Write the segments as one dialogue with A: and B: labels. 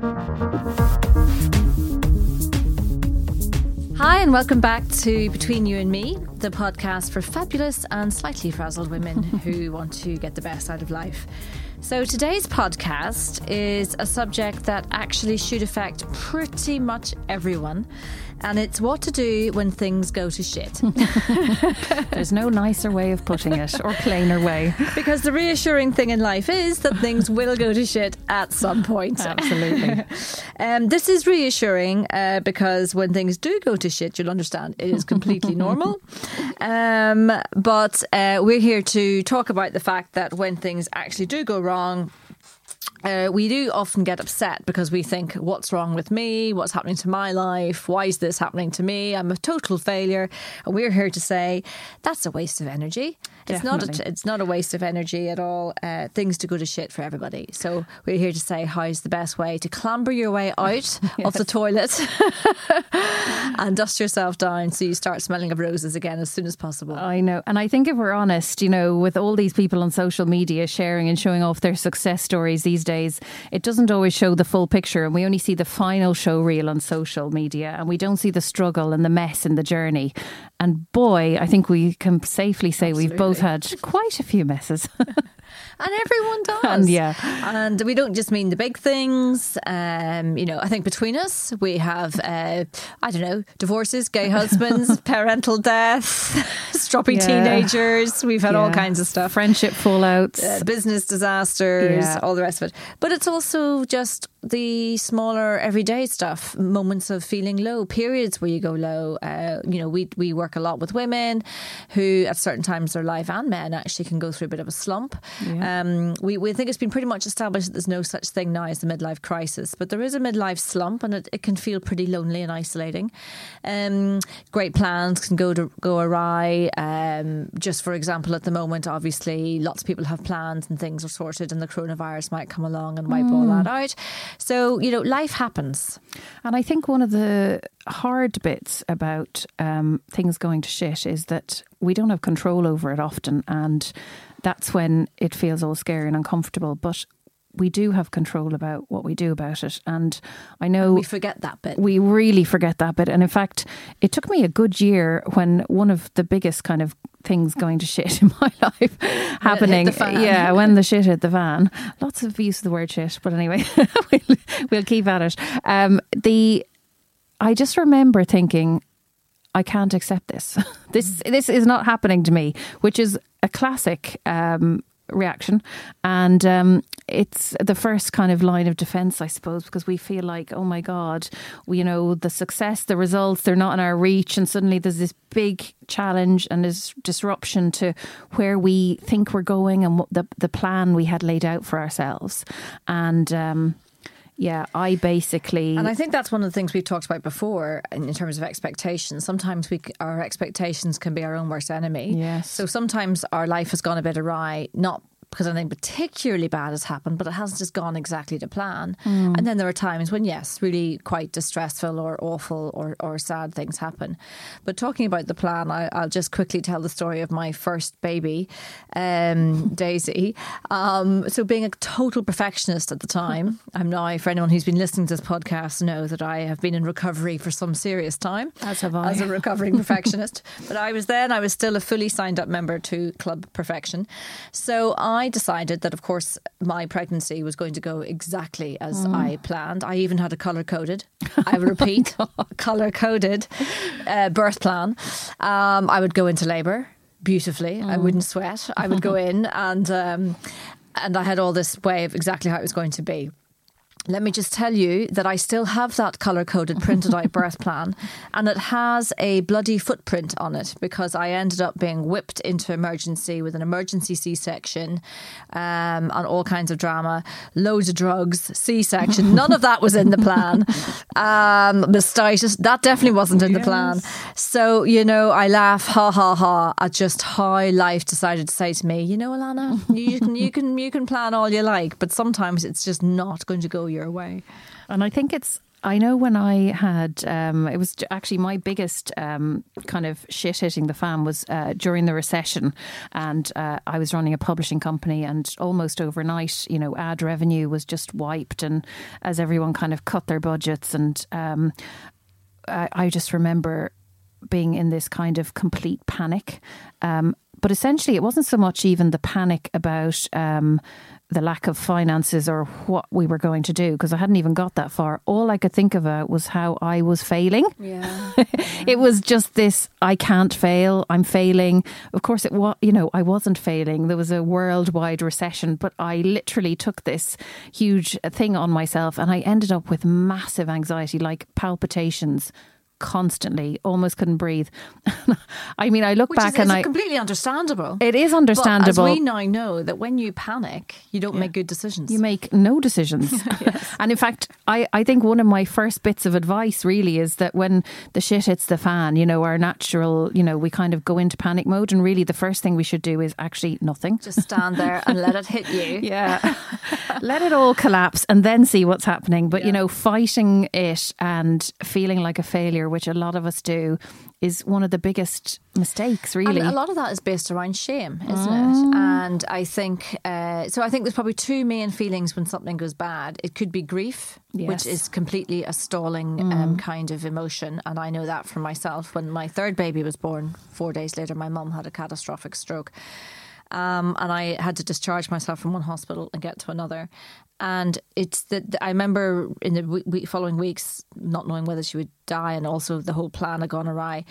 A: Hi, and welcome back to Between You and Me, the podcast for fabulous and slightly frazzled women who want to get the best out of life. So, today's podcast is a subject that actually should affect pretty much everyone and it's what to do when things go to shit.
B: There's no nicer way of putting it or plainer way.
A: Because the reassuring thing in life is that things will go to shit at some point.
B: Absolutely.
A: um, this is reassuring uh, because when things do go to shit, you'll understand it is completely normal. Um, but uh, we're here to talk about the fact that when things actually do go wrong, uh, we do often get upset because we think, what's wrong with me? What's happening to my life? Why is this happening to me? I'm a total failure. And we're here to say that's a waste of energy. It's not a, it's not a waste of energy at all. Uh, things to go to shit for everybody. So we're here to say how's the best way to clamber your way out yes. of the toilet and dust yourself down so you start smelling of roses again as soon as possible.
B: I know. And I think if we're honest, you know, with all these people on social media sharing and showing off their success stories these days, it doesn't always show the full picture. And we only see the final show reel on social media and we don't see the struggle and the mess and the journey. And boy, I think we can safely say Absolutely. we've both had quite a few messes.
A: and everyone does.
B: And yeah,
A: and we don't just mean the big things. Um, you know, I think between us we have, uh, I don't know, divorces, gay husbands, parental death, stroppy yeah. teenagers. We've had yeah. all kinds of stuff,
B: friendship fallouts,
A: uh, business disasters, yeah. all the rest of it. But it's also just the smaller everyday stuff, moments of feeling low, periods where you go low. Uh, you know, we we work a lot with women who, at certain times their life, and men actually can go through a bit of a slump. Yeah. Um, we we think it's been pretty much established that there's no such thing now as the midlife crisis, but there is a midlife slump, and it, it can feel pretty lonely and isolating. Um, great plans can go to go awry. Um, just for example, at the moment, obviously, lots of people have plans and things are sorted, and the coronavirus might come along and wipe mm. all that out. So, you know, life happens.
B: And I think one of the hard bits about um, things going to shit is that we don't have control over it often. And that's when it feels all scary and uncomfortable. But we do have control about what we do about it. And I know
A: and we forget that bit.
B: We really forget that bit. And in fact, it took me a good year when one of the biggest kind of things going to shit in my life happening. Yeah, when the shit hit the van. Lots of use of the word shit, but anyway, we'll, we'll, keep at it. Um, the I just remember thinking, I can't accept this. this this is not happening to me, which is a classic um, reaction. And um, it's the first kind of line of defense, I suppose, because we feel like, oh my God, we, you know, the success, the results, they're not in our reach. And suddenly there's this big challenge and this disruption to where we think we're going and what the, the plan we had laid out for ourselves. And, um, yeah, I basically.
A: And I think that's one of the things we've talked about before in, terms of expectations. Sometimes we our expectations can be our own worst enemy.
B: Yes.
A: So sometimes our life has gone a bit awry, not because anything particularly bad has happened, but it hasn't just gone exactly to plan. Mm. And then there are times when, yes, really quite distressful or awful or, or sad things happen. But talking about the plan, I, will just quickly tell the story of my first baby, um, Daisy. Um, so, being a total perfectionist at the time, I'm now, for anyone who's been listening to this podcast, know that I have been in recovery for some serious time.
B: As have I.
A: As a recovering perfectionist. But I was then, I was still a fully signed up member to Club Perfection. So, I I decided that, of course, my pregnancy was going to go exactly as mm. I planned. I even had a color coded, I repeat, oh color coded uh, birth plan. Um, I would go into labour beautifully. Mm. I wouldn't sweat. I would go in and. Um, and I had all this way of exactly how it was going to be. Let me just tell you that I still have that color coded printed out birth plan, and it has a bloody footprint on it because I ended up being whipped into emergency with an emergency C section um, and all kinds of drama, loads of drugs, C section. None of that was in the plan. Um, mastitis, that definitely wasn't in the plan. So, you know, I laugh, ha ha ha, at just how life decided to say to me, you know, Alana, you can, you can, you can plan all you like, but sometimes it's just not going to go your way.
B: And I think it's I know when I had, um, it was actually my biggest um, kind of shit hitting the fan was uh, during the recession. And uh, I was running a publishing company, and almost overnight, you know, ad revenue was just wiped. And as everyone kind of cut their budgets, and um, I, I, just remember being in this kind of complete panic. But essentially, it wasn't so much even the panic about um, the lack of finances or what we were going to do because I hadn't even got that far. All I could think about was how I was failing.
A: Yeah. yeah.
B: it was just this I can't fail, I'm failing. Of course it was, you know, I wasn't failing. There was a worldwide recession, but I literally took this huge thing on myself and I ended up with massive anxiety like palpitations constantly, almost couldn't breathe. I mean, I look
A: Which
B: back
A: is,
B: and I.
A: completely understandable.
B: It is understandable.
A: But as we now know that when you panic, you don't yeah. make good decisions.
B: You make no decisions. yes. And in fact, I, I think one of my first bits of advice really is that when the shit hits the fan, you know, our natural, you know, we kind of go into panic mode. And really, the first thing we should do is actually nothing.
A: Just stand there and let it hit you.
B: Yeah. let it all collapse and then see what's happening. But, yeah. you know, fighting it and feeling like a failure which a lot of us do, is one of the biggest mistakes, really.
A: And a lot of that is based around shame, isn't mm. it? And I think, uh, so I think there's probably two main feelings when something goes bad. It could be grief, yes. which is completely a stalling mm. um, kind of emotion. And I know that for myself. When my third baby was born, four days later, my mum had a catastrophic stroke. Um, and I had to discharge myself from one hospital and get to another. And it's that I remember in the week, following weeks not knowing whether she would die, and also the whole plan had gone awry.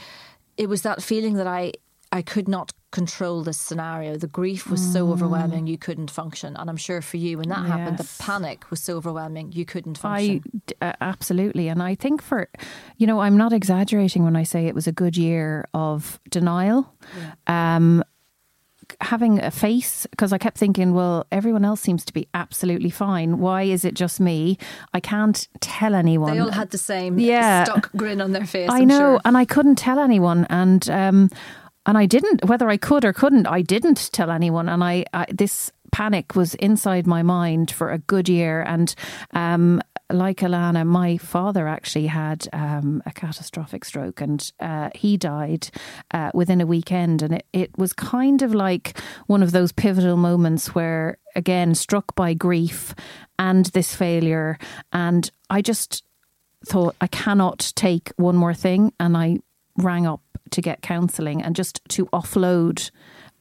A: It was that feeling that I I could not control this scenario. The grief was mm. so overwhelming you couldn't function, and I'm sure for you when that yes. happened, the panic was so overwhelming you couldn't function.
B: I uh, absolutely, and I think for you know I'm not exaggerating when I say it was a good year of denial. Yeah. Um, having a face because I kept thinking, well, everyone else seems to be absolutely fine. Why is it just me? I can't tell anyone.
A: They all had the same yeah. stock grin on their face.
B: I
A: I'm
B: know,
A: sure.
B: and I couldn't tell anyone, and um, and I didn't. Whether I could or couldn't, I didn't tell anyone, and I, I this panic was inside my mind for a good year and um, like Alana, my father actually had um, a catastrophic stroke and uh, he died uh, within a weekend. And it, it was kind of like one of those pivotal moments where, again, struck by grief and this failure. And I just thought, I cannot take one more thing. And I rang up to get counselling and just to offload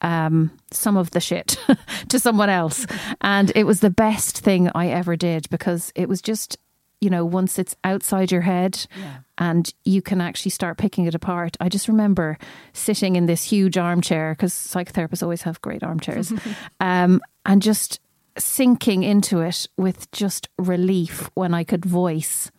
B: um, some of the shit to someone else. And it was the best thing I ever did because it was just, you know, once it's outside your head yeah. and you can actually start picking it apart. I just remember sitting in this huge armchair because psychotherapists always have great armchairs um, and just sinking into it with just relief when I could voice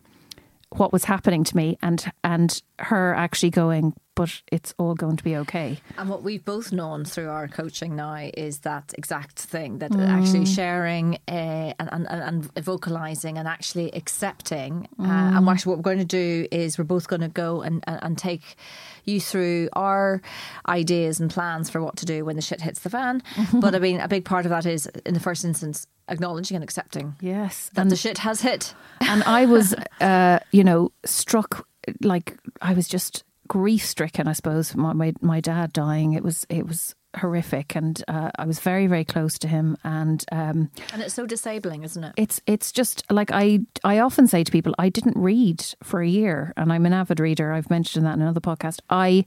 B: what was happening to me and and her actually going but it's all going to be okay.
A: And what we've both known through our coaching now is that exact thing that mm. actually sharing uh, and, and, and, vocalizing and actually accepting. Mm. Uh, and actually, what we're going to do is we're both going to go and, and, and, take you through our ideas and plans for what to do when the shit hits the fan. but I mean, a big part of that is, in the first instance, acknowledging and accepting.
B: Yes.
A: That and the shit has hit.
B: And I was, uh, you know, struck like I was just grief stricken. I suppose my, my, my dad dying. It was it was horrific, and uh, I was very very close to him. And um,
A: and it's so disabling, isn't it?
B: It's it's just like I I often say to people, I didn't read for a year, and I'm an avid reader. I've mentioned that in another podcast. I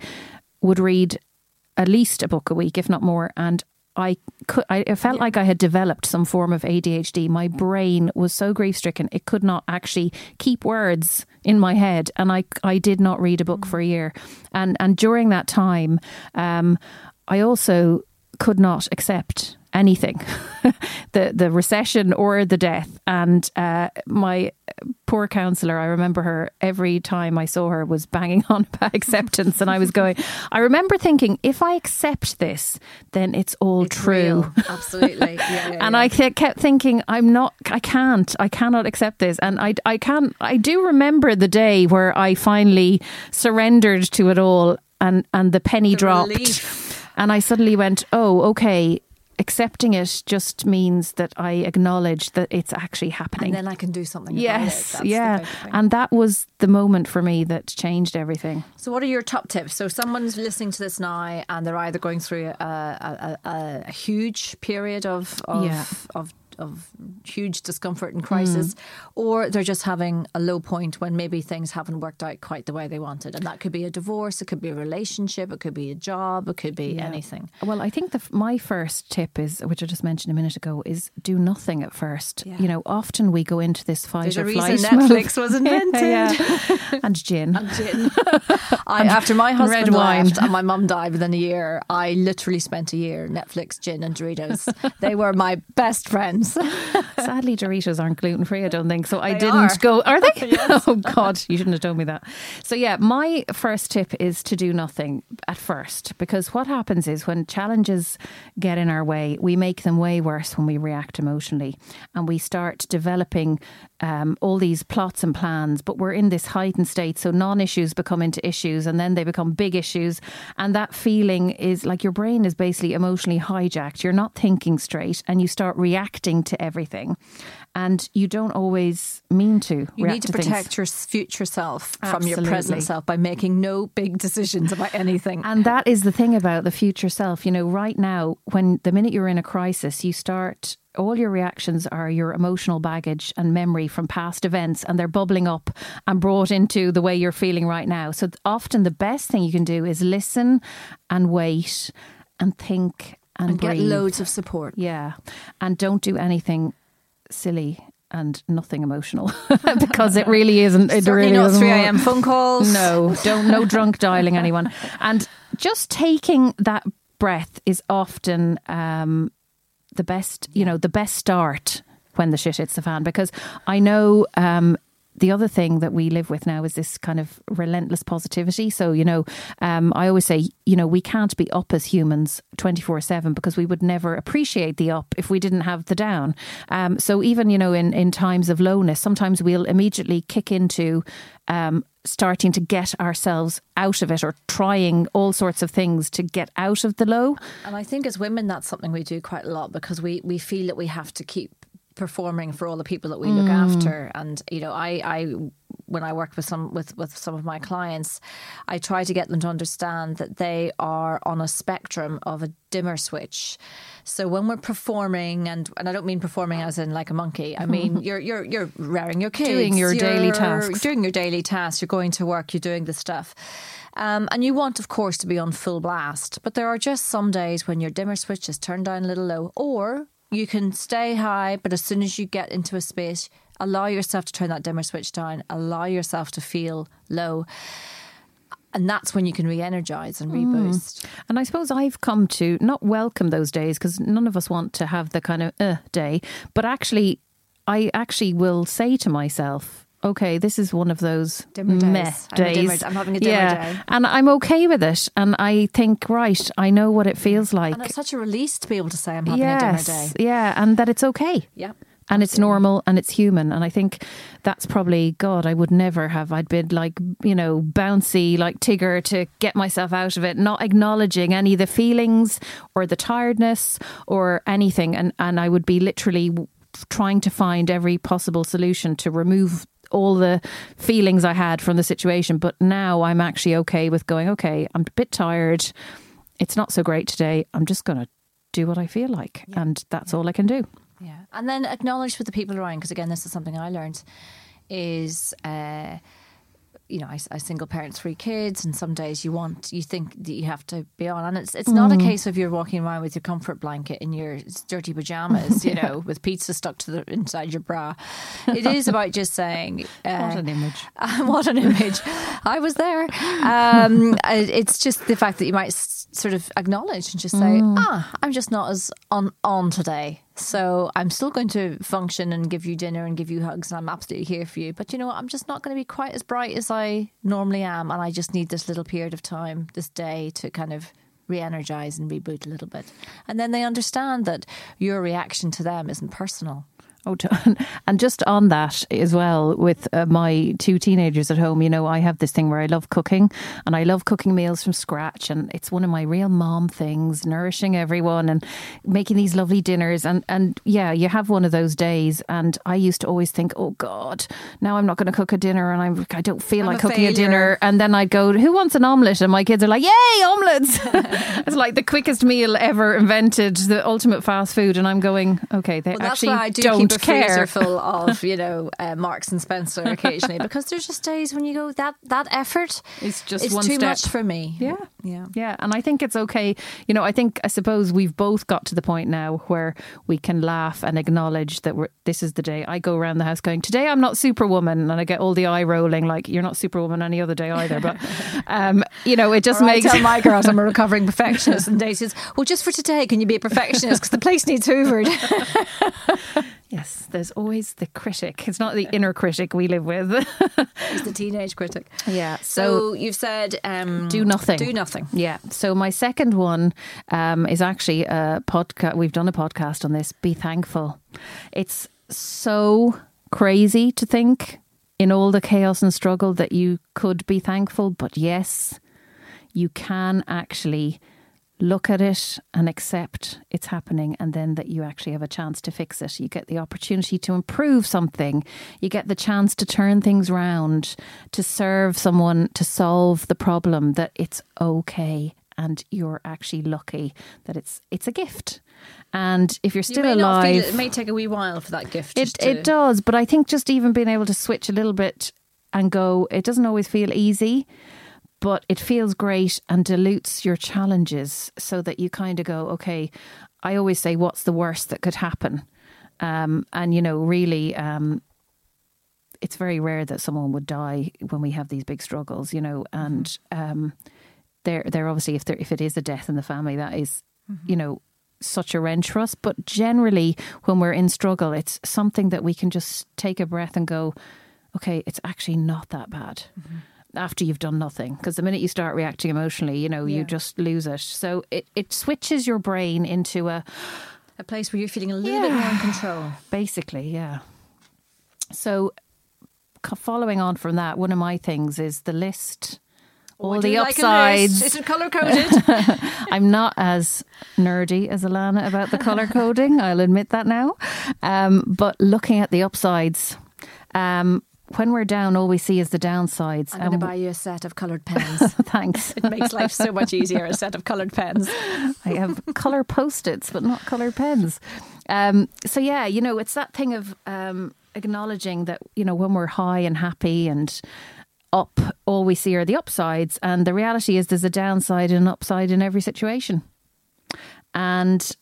B: would read at least a book a week, if not more, and I could, I felt like I had developed some form of ADHD. My brain was so grief stricken, it could not actually keep words in my head. And I, I did not read a book mm. for a year. And, and during that time, um, I also could not accept anything the the recession or the death and uh, my poor counselor I remember her every time I saw her was banging on about acceptance and I was going I remember thinking if I accept this then it's all
A: it's
B: true
A: real. absolutely yeah, yeah,
B: and yeah. I kept thinking I'm not I can't I cannot accept this and I I can't, I do remember the day where I finally surrendered to it all and and the penny
A: the
B: dropped
A: relief.
B: and I suddenly went, oh, okay, accepting it just means that I acknowledge that it's actually happening.
A: And then I can do something
B: yes, yeah. And that was the moment for me that changed everything.
A: So, what are your top tips? So, someone's listening to this now and they're either going through a, a, a, a huge period of, of, yeah. of of huge discomfort and crisis, mm. or they're just having a low point when maybe things haven't worked out quite the way they wanted, and that could be a divorce, it could be a relationship, it could be a job, it could be yeah. anything.
B: Well, I think the, my first tip is, which I just mentioned a minute ago, is do nothing at first. Yeah. You know, often we go into this fight
A: There's
B: or
A: a flight. Netflix was invented,
B: yeah, and gin,
A: and gin. I, and after my husband left and my mum died within a year, I literally spent a year Netflix, gin, and Doritos. they were my best friends.
B: Sadly, Doritos aren't gluten free, I don't think. So I they didn't are. go. Are they? Oh, yes. Oh, God, you shouldn't have told me that. So, yeah, my first tip is to do nothing at first because what happens is when challenges get in our way, we make them way worse when we react emotionally and we start developing um, all these plots and plans, but we're in this heightened state. So non issues become into issues and then they become big issues. And that feeling is like your brain is basically emotionally hijacked. You're not thinking straight and you start reacting to everything. And you don't always mean to.
A: You need to, to protect your future self Absolutely. from your present self by making no big decisions about anything.
B: And that is the thing about the future self. You know, right now, when the minute you're in a crisis, you start all your reactions are your emotional baggage and memory from past events and they're bubbling up and brought into the way you're feeling right now. So often the best thing you can do is listen and wait and think and,
A: and
B: get
A: loads of support.
B: Yeah. And don't do anything silly and nothing emotional because it really isn't. It
A: Certainly
B: really
A: not three a.m. phone calls.
B: No, don't no drunk dialing anyone. And just taking that breath is often um, the best, you know, the best start when the shit hits the fan. Because I know um, the other thing that we live with now is this kind of relentless positivity. So, you know, um, I always say, you know, we can't be up as humans 24 7 because we would never appreciate the up if we didn't have the down. Um, so, even, you know, in, in times of lowness, sometimes we'll immediately kick into um, starting to get ourselves out of it or trying all sorts of things to get out of the low.
A: And I think as women, that's something we do quite a lot because we, we feel that we have to keep performing for all the people that we look mm. after and you know I I when I work with some with with some of my clients I try to get them to understand that they are on a spectrum of a dimmer switch. So when we're performing and and I don't mean performing as in like a monkey. I mean you're you're you're rearing your kids.
B: Doing your daily tasks.
A: doing your daily tasks. You're going to work. You're doing the stuff. Um, and you want, of course, to be on full blast. But there are just some days when your dimmer switch is turned down a little low, or you can stay high, but as soon as you get into a space, allow yourself to turn that dimmer switch down, allow yourself to feel low. And that's when you can re energize and reboost. Mm.
B: And I suppose I've come to not welcome those days because none of us want to have the kind of uh day, but actually, I actually will say to myself, okay, this is one of those dimmer days. days.
A: I'm, I'm, having a dimmer yeah. day.
B: And I'm okay with it. And I think, right, I know what it feels like.
A: And it's such a release to be able to say I'm having yes, a dimmer day.
B: Yeah, and that it's okay.
A: Yeah.
B: And it's normal and it's human. And I think that's probably, God, I would never have. I'd been like, you know, bouncy like Tigger to get myself out of it, not acknowledging any of the feelings or the tiredness or anything. And, and I would be literally trying to find every possible solution to remove all the feelings I had from the situation. But now I'm actually okay with going, okay, I'm a bit tired. It's not so great today. I'm just going to do what I feel like. Yeah. And that's yeah. all I can do.
A: Yeah. And then acknowledge with the people around, because again, this is something I learned, is. Uh, you know, I, I single parent three kids, and some days you want, you think that you have to be on, and it's it's mm. not a mm. case of you're walking around with your comfort blanket in your dirty pajamas, you yeah. know, with pizza stuck to the inside your bra. It is about just saying,
B: uh, what an image,
A: uh, what an image. I was there. Um, it's just the fact that you might sort of acknowledge and just say, mm. ah, I'm just not as on on today. So I'm still going to function and give you dinner and give you hugs, and I'm absolutely here for you. But you know what? I'm just not going to be quite as bright as I normally am, and I just need this little period of time, this day, to kind of re-energize and reboot a little bit. And then they understand that your reaction to them isn't personal.
B: Oh, and just on that as well, with uh, my two teenagers at home, you know, I have this thing where I love cooking and I love cooking meals from scratch. And it's one of my real mom things, nourishing everyone and making these lovely dinners. And, and yeah, you have one of those days. And I used to always think, oh God, now I'm not going to cook a dinner and I'm, I don't feel I'm like a cooking failure. a dinner. And then I'd go, who wants an omelette? And my kids are like, yay, omelets. it's like the quickest meal ever invented, the ultimate fast food. And I'm going, okay, they well, actually do don't
A: a
B: care.
A: freezer full of you know uh, Marks and Spencer occasionally because there's just days when you go that that effort
B: is just
A: it's too step. much for me.
B: Yeah, yeah, yeah. And I think it's okay. You know, I think I suppose we've both got to the point now where we can laugh and acknowledge that we're, this is the day. I go around the house going, today I'm not Superwoman, and I get all the eye rolling like you're not Superwoman any other day either. But um, you know, it just or makes.
A: I tell my girls I'm a recovering perfectionist, and Daisy says, "Well, just for today, can you be a perfectionist because the place needs hoovered."
B: Yes, there's always the critic. It's not the inner critic we live with.
A: it's the teenage critic.
B: Yeah.
A: So, so you've said um,
B: do nothing.
A: Do nothing.
B: Yeah. So my second one um, is actually a podcast. We've done a podcast on this. Be thankful. It's so crazy to think in all the chaos and struggle that you could be thankful, but yes, you can actually look at it and accept it's happening, and then that you actually have a chance to fix it. You get the opportunity to improve something, you get the chance to turn things around, to serve someone, to solve the problem, that it's okay. And you're actually lucky that it's it's a gift, and if you're still
A: you
B: alive,
A: it, it may take a wee while for that gift.
B: It to... it does, but I think just even being able to switch a little bit and go, it doesn't always feel easy but it feels great and dilutes your challenges so that you kind of go, okay, I always say, what's the worst that could happen? Um, and, you know, really, um, it's very rare that someone would die when we have these big struggles, you know, and mm-hmm. um, they're, they're obviously, if, if it is a death in the family, that is, mm-hmm. you know, such a wrench for us. But generally, when we're in struggle, it's something that we can just take a breath and go, okay, it's actually not that bad. Mm-hmm after you've done nothing because the minute you start reacting emotionally you know yeah. you just lose it so it, it switches your brain into a
A: a place where you're feeling a little yeah, bit more in control
B: basically yeah so following on from that one of my things is the list
A: oh,
B: all the upsides.
A: Like Is it color coded?
B: I'm not as nerdy as Alana about the color coding. I'll admit that now. Um, but looking at the upsides, um, when we're down, all we see is the downsides.
A: I'm going to buy you a set of coloured pens.
B: Thanks.
A: it makes life so much easier, a set of coloured pens.
B: I have colour post its, but not coloured pens. Um, so, yeah, you know, it's that thing of um, acknowledging that, you know, when we're high and happy and up, all we see are the upsides. And the reality is there's a downside and an upside in every situation. And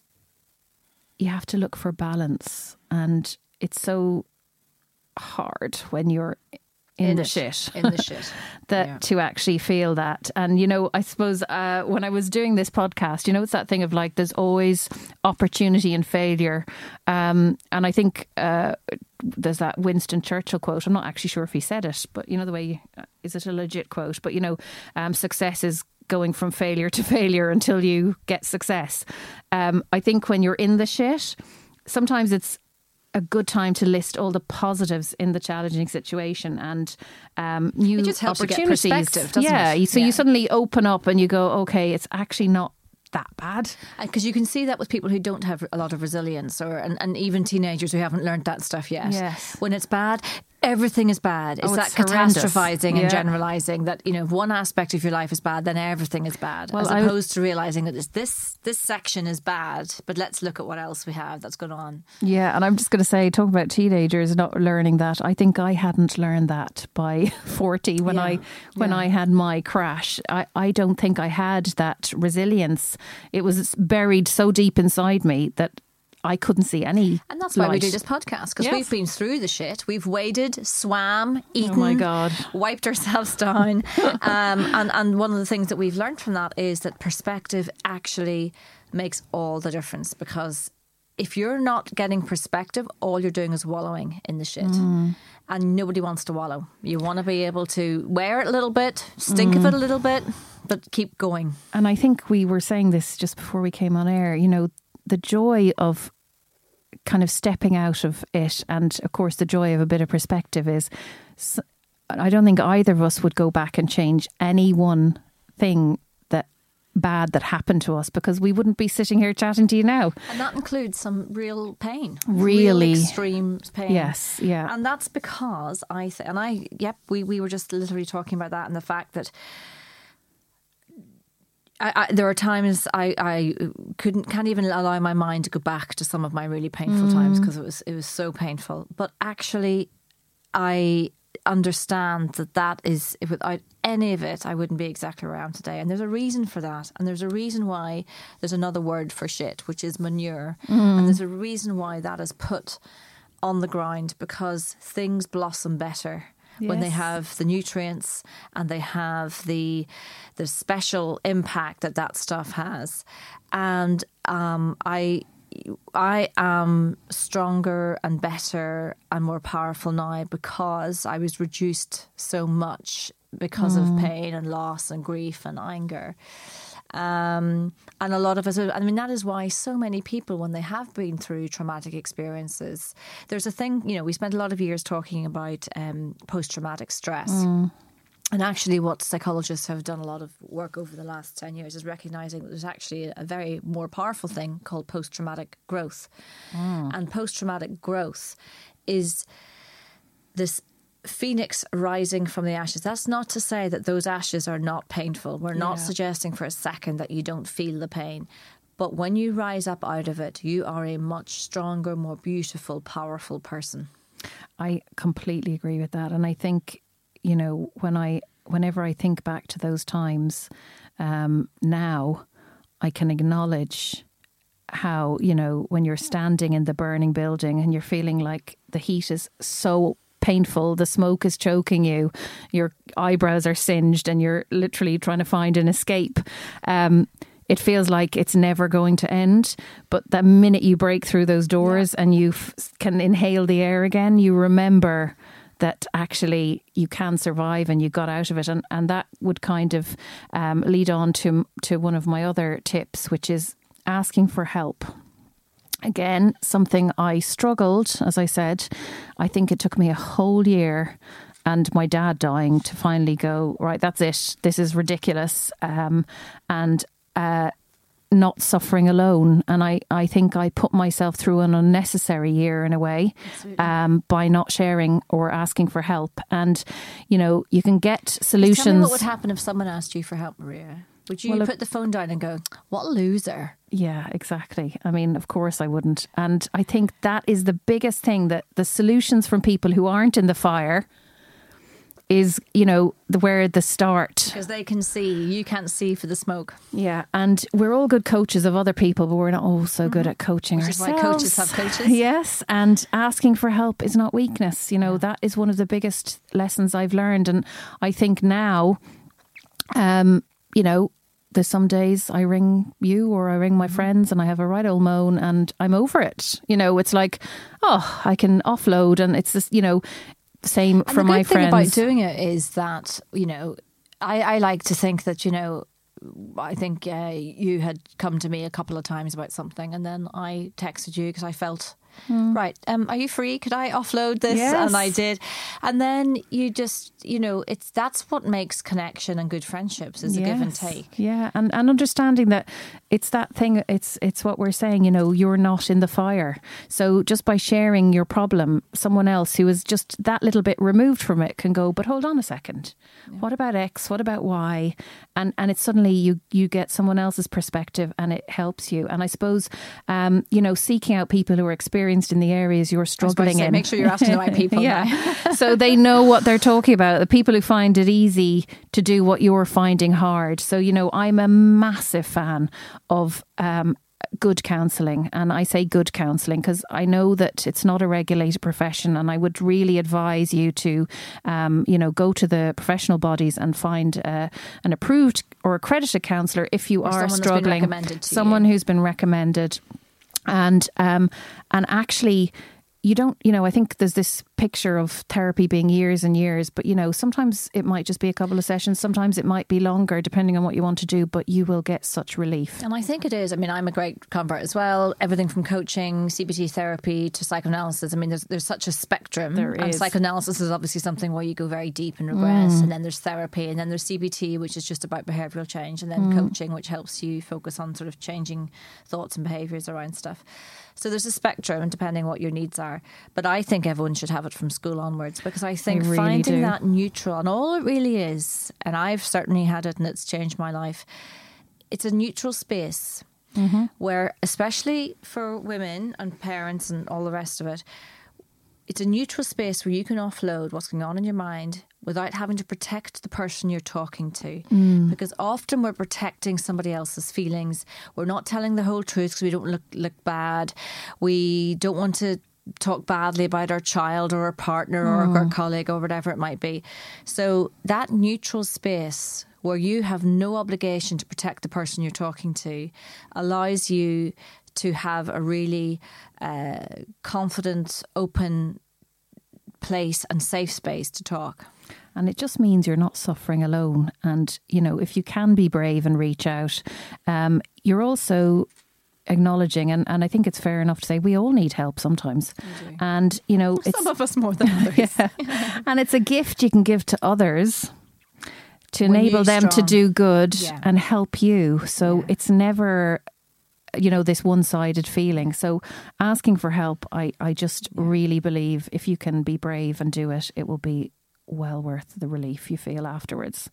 B: you have to look for balance. And it's so hard when you're in, in the shit.
A: In the shit.
B: that yeah. to actually feel that. And you know, I suppose uh, when I was doing this podcast, you know, it's that thing of like there's always opportunity and failure. Um, and I think uh, there's that Winston Churchill quote. I'm not actually sure if he said it, but you know the way uh, is it a legit quote? But you know, um, success is going from failure to failure until you get success. Um, I think when you're in the shit, sometimes it's a good time to list all the positives in the challenging situation and um, new
A: it just helps
B: opportunities.
A: You get perspective,
B: yeah,
A: it?
B: so
A: yeah.
B: you suddenly open up and you go, okay, it's actually not that bad.
A: Because you can see that with people who don't have a lot of resilience, or and, and even teenagers who haven't learned that stuff yet.
B: Yes.
A: When it's bad, everything is bad. It's oh, that catastrophizing yeah. and generalizing that you know if one aspect of your life is bad, then everything is bad. Well, as opposed to realizing that this this section is bad, but let's look at what else we have that's going on.
B: Yeah, and I'm just going to say, talk about teenagers not learning that. I think I hadn't learned that by 40 when yeah. I when yeah. I had my crash. I I don't think I had that resilience. It was buried so deep inside me that I couldn't see any.
A: And that's why we do this podcast because yes. we've been through the shit. We've waded, swam, eaten.
B: Oh my god!
A: Wiped ourselves down. um, and and one of the things that we've learned from that is that perspective actually makes all the difference because if you're not getting perspective, all you're doing is wallowing in the shit. Mm. And nobody wants to wallow. You want to be able to wear it a little bit, stink mm. of it a little bit, but keep going.
B: And I think we were saying this just before we came on air. You know, the joy of kind of stepping out of it, and of course, the joy of a bit of perspective is. I don't think either of us would go back and change any one thing that bad that happened to us because we wouldn't be sitting here chatting to you now.
A: And that includes some real pain,
B: really
A: real extreme pain.
B: Yes, yeah,
A: and that's because I th- and I yep we we were just literally talking about that and the fact that I, I, there are times I, I couldn't can't even allow my mind to go back to some of my really painful mm. times because it was it was so painful. But actually, I understand that that is without any of it, I wouldn't be exactly where I am today. And there's a reason for that, and there's a reason why there's another word for shit, which is manure, mm. and there's a reason why that is put on the ground because things blossom better yes. when they have the nutrients and they have the the special impact that that stuff has. And um, I I am stronger and better and more powerful now because I was reduced so much because mm. of pain and loss and grief and anger. Um, and a lot of us, I mean, that is why so many people, when they have been through traumatic experiences, there's a thing, you know, we spent a lot of years talking about um, post traumatic stress. Mm. And actually, what psychologists have done a lot of work over the last 10 years is recognizing that there's actually a very more powerful thing called post traumatic growth. Mm. And post traumatic growth is this phoenix rising from the ashes. That's not to say that those ashes are not painful. We're not yeah. suggesting for a second that you don't feel the pain. But when you rise up out of it, you are a much stronger, more beautiful, powerful person.
B: I completely agree with that. And I think, you know, when I whenever I think back to those times um, now, I can acknowledge how, you know, when you're standing in the burning building and you're feeling like the heat is so painful. The smoke is choking you. Your eyebrows are singed, and you're literally trying to find an escape. Um, it feels like it's never going to end. But the minute you break through those doors yeah. and you f- can inhale the air again, you remember that actually you can survive and you got out of it. And, and that would kind of um, lead on to, to one of my other tips, which is asking for help. Again, something I struggled, as I said. I think it took me a whole year and my dad dying to finally go, right, that's it. This is ridiculous. Um, and uh, not suffering alone. And I, I think I put myself through an unnecessary year in a way um, by not sharing or asking for help. And, you know, you can get solutions. Tell me
A: what would happen if someone asked you for help, Maria? Would you well, put the phone down and go, what a loser?
B: Yeah, exactly. I mean, of course I wouldn't. And I think that is the biggest thing that the solutions from people who aren't in the fire is, you know, the where the start.
A: Because they can see, you can't see for the smoke.
B: Yeah. And we're all good coaches of other people, but we're not all so good mm-hmm. at coaching
A: Which
B: ourselves.
A: why coaches have coaches.
B: yes. And asking for help is not weakness. You know, that is one of the biggest lessons I've learned. And I think now, um, you know, there's some days I ring you or I ring my mm-hmm. friends and I have a right old moan and I'm over it. You know, it's like, oh, I can offload and it's this, you know, same
A: and
B: for
A: my
B: friends.
A: about doing it is that, you know, I, I like to think that, you know, I think uh, you had come to me a couple of times about something, and then I texted you because I felt Mm. Right. Um, are you free? Could I offload this?
B: Yes.
A: And I did. And then you just, you know, it's that's what makes connection and good friendships is yes. a give and take.
B: Yeah. And, and understanding that it's that thing, it's it's what we're saying, you know, you're not in the fire. So just by sharing your problem, someone else who is just that little bit removed from it can go, but hold on a second. Yeah. What about X? What about Y? And and it's suddenly you you get someone else's perspective and it helps you. And I suppose um, you know, seeking out people who are experienced experienced in the areas you're struggling
A: say,
B: in.
A: Make sure you're asking the right people.
B: yeah. so they know what they're talking about. The people who find it easy to do what you're finding hard. So, you know, I'm a massive fan of um, good counselling. And I say good counselling because I know that it's not a regulated profession. And I would really advise you to, um, you know, go to the professional bodies and find uh, an approved or accredited counsellor if you
A: or
B: are struggling. Someone
A: you.
B: who's been recommended and um, and actually you don't you know i think there's this picture of therapy being years and years, but you know, sometimes it might just be a couple of sessions, sometimes it might be longer, depending on what you want to do, but you will get such relief.
A: And I think it is. I mean, I'm a great convert as well. Everything from coaching, CBT therapy to psychoanalysis. I mean, there's, there's such a spectrum.
B: There
A: and psychoanalysis is obviously something where you go very deep and regress. Mm. And then there's therapy, and then there's CBT, which is just about behavioral change, and then mm. coaching, which helps you focus on sort of changing thoughts and behaviors around stuff. So there's a spectrum depending what your needs are. But I think everyone should have it from school onwards because I think
B: really
A: finding
B: do.
A: that neutral and all it really is, and I've certainly had it and it's changed my life, it's a neutral space mm-hmm. where, especially for women and parents and all the rest of it, it's a neutral space where you can offload what's going on in your mind without having to protect the person you're talking to. Mm. Because often we're protecting somebody else's feelings. We're not telling the whole truth because we don't look look bad. We don't want to talk badly about our child or our partner or our mm. colleague or whatever it might be. So that neutral space where you have no obligation to protect the person you're talking to allows you to have a really uh, confident, open place and safe space to talk.
B: And it just means you're not suffering alone. And, you know, if you can be brave and reach out, um, you're also acknowledging and, and I think it's fair enough to say we all need help sometimes. And you know
A: some of us more than others.
B: yeah. and it's a gift you can give to others to when enable them strong. to do good yeah. and help you. So yeah. it's never you know this one-sided feeling so asking for help i i just really believe if you can be brave and do it it will be well worth the relief you feel afterwards.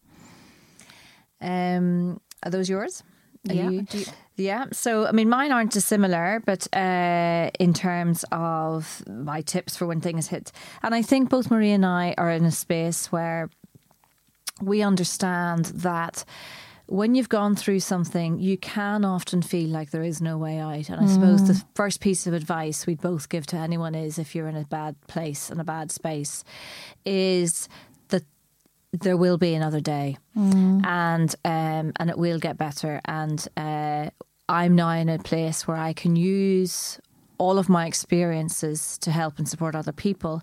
A: Um, are those yours?
B: Yeah. You,
A: you, yeah. So, I mean, mine aren't dissimilar, but uh, in terms of my tips for when things hit. And I think both Marie and I are in a space where we understand that when you've gone through something, you can often feel like there is no way out. And I mm. suppose the first piece of advice we'd both give to anyone is if you're in a bad place and a bad space, is there will be another day, mm. and um, and it will get better. And uh, I'm now in a place where I can use all of my experiences to help and support other people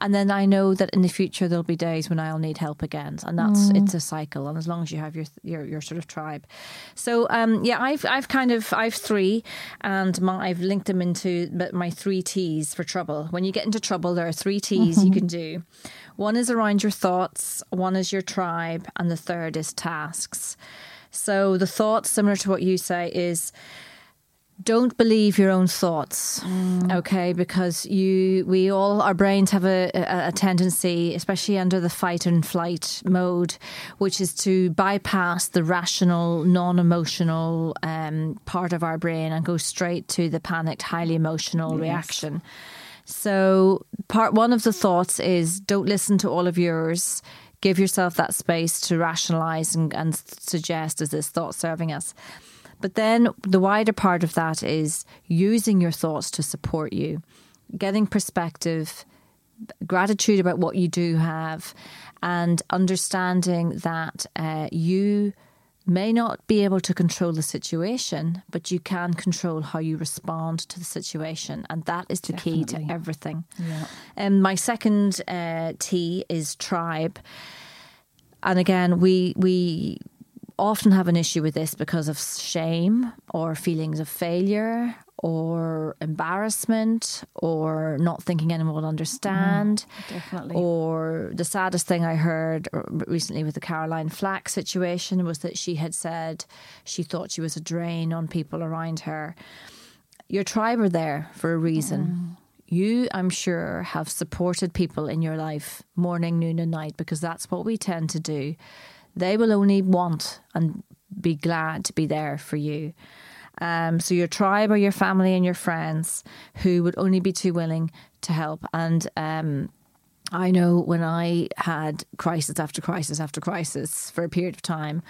A: and then I know that in the future there'll be days when I'll need help again, and that's mm. it's a cycle. And as long as you have your your, your sort of tribe, so um, yeah, I've I've kind of I've three, and my, I've linked them into my three T's for trouble. When you get into trouble, there are three T's mm-hmm. you can do. One is around your thoughts, one is your tribe, and the third is tasks. So the thoughts, similar to what you say, is don't believe your own thoughts mm. okay because you we all our brains have a, a, a, tendency especially under the fight and flight mode which is to bypass the rational non-emotional um, part of our brain and go straight to the panicked highly emotional yes. reaction so part one of the thoughts is don't listen to all of yours give yourself that space to rationalize and, and suggest is this thought serving us but then the wider part of that is using your thoughts to support you, getting perspective, gratitude about what you do have, and understanding that uh, you may not be able to control the situation, but you can control how you respond to the situation. And that is the Definitely. key to everything.
B: Yeah.
A: And my second uh, T is tribe. And again, we we often have an issue with this because of shame or feelings of failure or embarrassment or not thinking anyone will understand.
B: Mm, definitely.
A: Or the saddest thing I heard recently with the Caroline Flack situation was that she had said she thought she was a drain on people around her. Your tribe are there for a reason. Mm. You, I'm sure, have supported people in your life morning, noon, and night because that's what we tend to do they will only want and be glad to be there for you. Um, so your tribe or your family and your friends who would only be too willing to help. And um, I know when I had crisis after crisis after crisis for a period of time,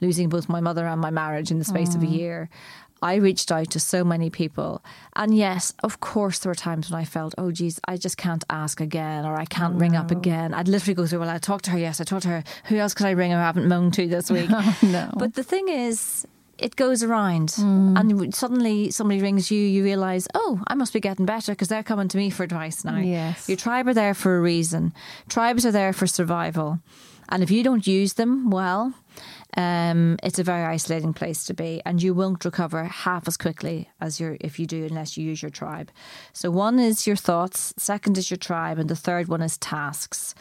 A: losing both my mother and my marriage in the space mm. of a mm. year, I reached out to so many people. And yes, of course, there were times when I felt, oh, geez, I just can't ask again or I can't oh, ring no. up again. I'd literally go through, well, I talked to her. Yes, I talked to her. Who else could I ring who I haven't moaned to this week?
B: Oh, no.
A: But the thing is, it goes around mm. and suddenly somebody rings you you realize oh i must be getting better because they're coming to me for advice now
B: yes
A: your tribe are there for a reason tribes are there for survival and if you don't use them well um, it's a very isolating place to be and you won't recover half as quickly as your if you do unless you use your tribe so one is your thoughts second is your tribe and the third one is tasks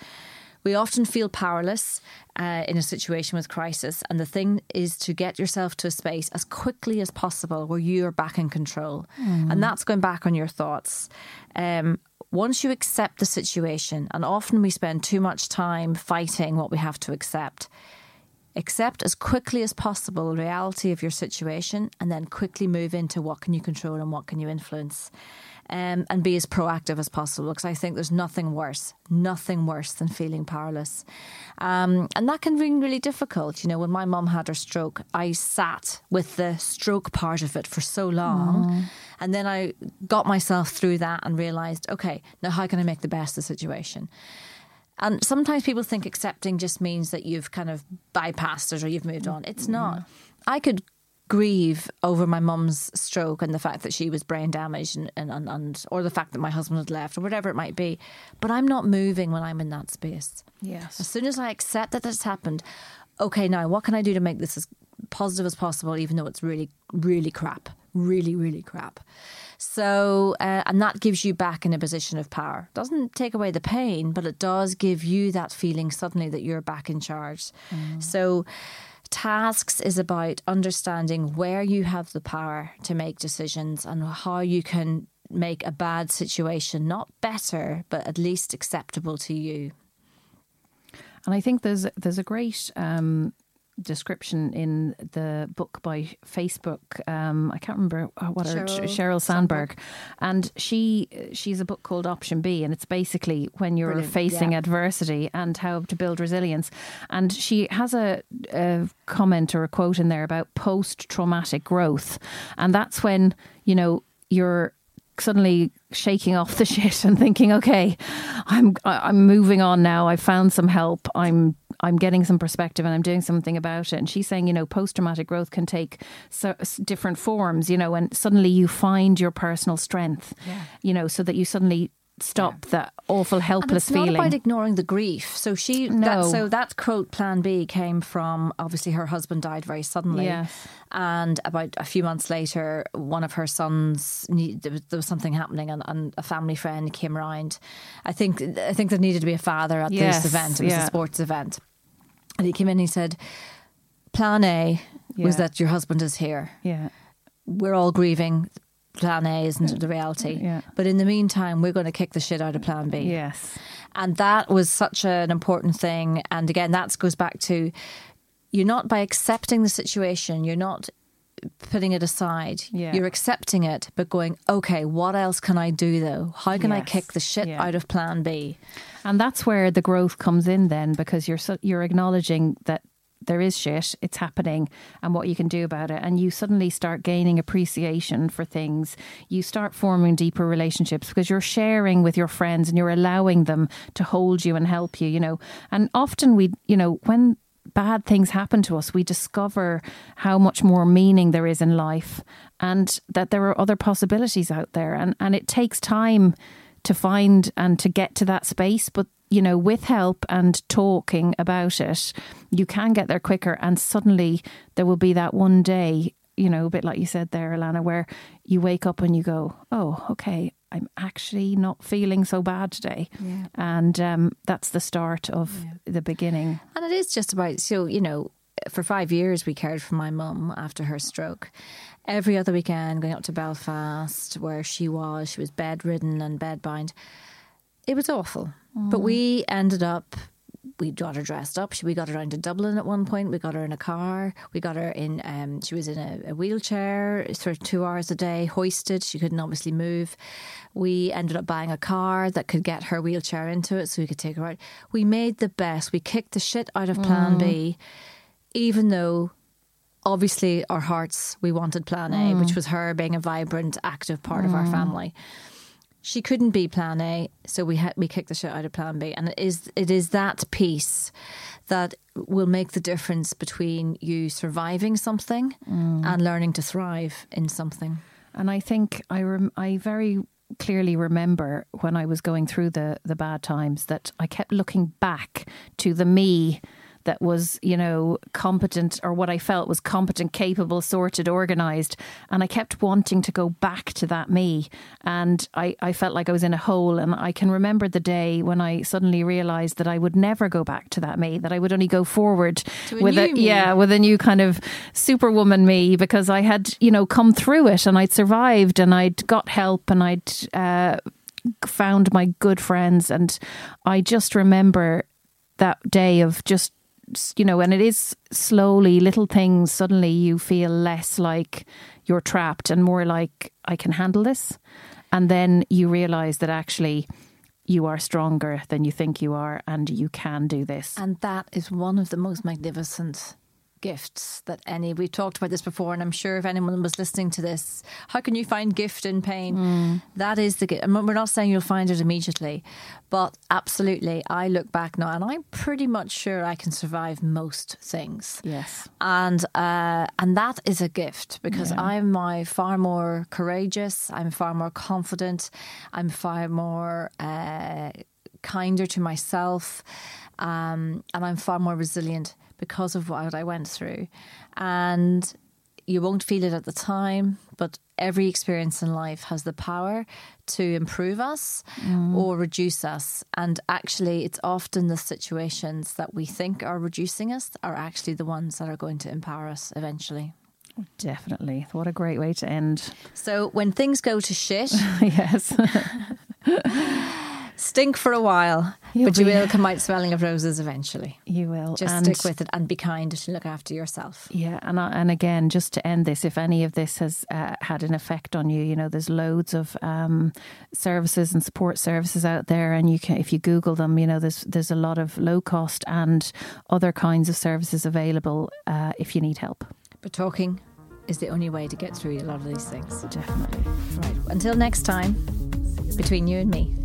A: we often feel powerless uh, in a situation with crisis, and the thing is to get yourself to a space as quickly as possible where you are back in control. Mm. And that's going back on your thoughts. Um, once you accept the situation, and often we spend too much time fighting what we have to accept, accept as quickly as possible the reality of your situation and then quickly move into what can you control and what can you influence um, and be as proactive as possible because I think there's nothing worse, nothing worse than feeling powerless. Um, and that can be really difficult. You know, when my mum had her stroke, I sat with the stroke part of it for so long. Mm. And then I got myself through that and realized, okay, now how can I make the best of the situation? And sometimes people think accepting just means that you've kind of bypassed it or you've moved on. It's mm-hmm. not. I could grieve over my mum's stroke and the fact that she was brain damaged and, and, and, and, or the fact that my husband had left or whatever it might be. But I'm not moving when I'm in that space.
B: Yes.
A: As soon as I accept that this happened, okay, now what can I do to make this as positive as possible, even though it's really, really crap, really, really crap. So, uh, and that gives you back in a position of power. Doesn't take away the pain, but it does give you that feeling suddenly that you're back in charge. Mm. So, Tasks is about understanding where you have the power to make decisions and how you can make a bad situation not better, but at least acceptable to you.
B: And I think there's there's a great um, description in the book by Facebook. Um, I can't remember what her Sheryl, Sheryl Sandberg. Sandberg, and she she's a book called Option B, and it's basically when you're Brilliant. facing yeah. adversity and how to build resilience. And she has a, a comment or a quote in there about post traumatic growth, and that's when you know you're suddenly shaking off the shit and thinking, okay, I'm I'm moving on now. I found some help. I'm I'm getting some perspective and I'm doing something about it. And she's saying, you know, post traumatic growth can take so, different forms, you know, and suddenly you find your personal strength, yeah. you know, so that you suddenly stop yeah. that awful helpless feeling
A: not about ignoring the grief. So she, no. that, so that quote, Plan B, came from obviously her husband died very suddenly,
B: yes.
A: and about a few months later, one of her sons there was, there was something happening, and, and, a family friend came around. I think I think there needed to be a father at yes. this event. It was yeah. a sports event, and he came in. and He said, "Plan A yeah. was that your husband is here.
B: Yeah,
A: we're all grieving." Plan A isn't the reality.
B: Yeah.
A: But in the meantime, we're going to kick the shit out of plan B.
B: Yes.
A: And that was such an important thing. And again, that goes back to you're not by accepting the situation, you're not putting it aside.
B: Yeah.
A: You're accepting it, but going, okay, what else can I do though? How can yes. I kick the shit yeah. out of plan B?
B: And that's where the growth comes in then because you're you're acknowledging that there is shit, it's happening, and what you can do about it. And you suddenly start gaining appreciation for things. You start forming deeper relationships because you're sharing with your friends and you're allowing them to hold you and help you, you know. And often we, you know, when bad things happen to us, we discover how much more meaning there is in life and that there are other possibilities out there. And, and it takes time to find and to get to that space, but you know, with help and talking about it, you can get there quicker. And suddenly there will be that one day, you know, a bit like you said there, Alana, where you wake up and you go, oh, okay, I'm actually not feeling so bad today.
A: Yeah.
B: And um, that's the start of yeah. the beginning.
A: And it is just about, so, you know, for five years we cared for my mum after her stroke. Every other weekend, going up to Belfast, where she was, she was bedridden and bedbound. It was awful. But we ended up we got her dressed up. We got her down to Dublin at one point. We got her in a car. We got her in. Um, she was in a, a, wheelchair for two hours a day, hoisted. She couldn't obviously move. We ended up buying a car that could get her wheelchair into it, so we could take her out. We made the best. We kicked the shit out of Plan mm. B, even though. Obviously, our hearts, we wanted Plan A, mm. which was her being a vibrant, active part mm. of our mm. family she couldn't be plan A, so we had we kicked the shit out of plan B, and it is it is that piece that will make the difference between you surviving something mm. and learning to thrive in something.
B: And I think I rem- I very clearly remember when I was going through the the bad times that I kept looking back to the me that was, you know, competent or what I felt was competent, capable, sorted, organized. And I kept wanting to go back to that me. And I, I felt like I was in a hole. And I can remember the day when I suddenly realized that I would never go back to that me, that I would only go forward
A: a
B: with
A: a,
B: me. yeah, with a new kind of superwoman me because I had, you know, come through it and I'd survived and I'd got help and I'd, uh, found my good friends and I just remember that day of just you know, and it is slowly little things, suddenly you feel less like you're trapped and more like, I can handle this. And then you realize that actually you are stronger than you think you are and you can do this.
A: And that is one of the most magnificent gifts that any we've talked about this before and i'm sure if anyone was listening to this how can you find gift in pain mm. that is the gift we're not saying you'll find it immediately but absolutely i look back now and i'm pretty much sure i can survive most things
B: yes
A: and uh, and that is a gift because yeah. i'm my far more courageous i'm far more confident i'm far more uh, kinder to myself um, and i'm far more resilient because of what I went through. And you won't feel it at the time, but every experience in life has the power to improve us mm. or reduce us. And actually, it's often the situations that we think are reducing us are actually the ones that are going to empower us eventually.
B: Definitely. What a great way to end.
A: So, when things go to shit,
B: yes.
A: stink for a while, You'll but you will come out smelling of roses eventually.
B: You will.
A: Just and stick with it and be kind and look after yourself.
B: Yeah, and and again, just to end this, if any of this has uh, had an effect on you, you know, there's loads of um, services and support services out there, and you can, if you Google them, you know, there's there's a lot of low cost and other kinds of services available uh, if you need help.
A: But talking is the only way to get through a lot of these things.
B: Definitely.
A: Right. Until next time, between you and me.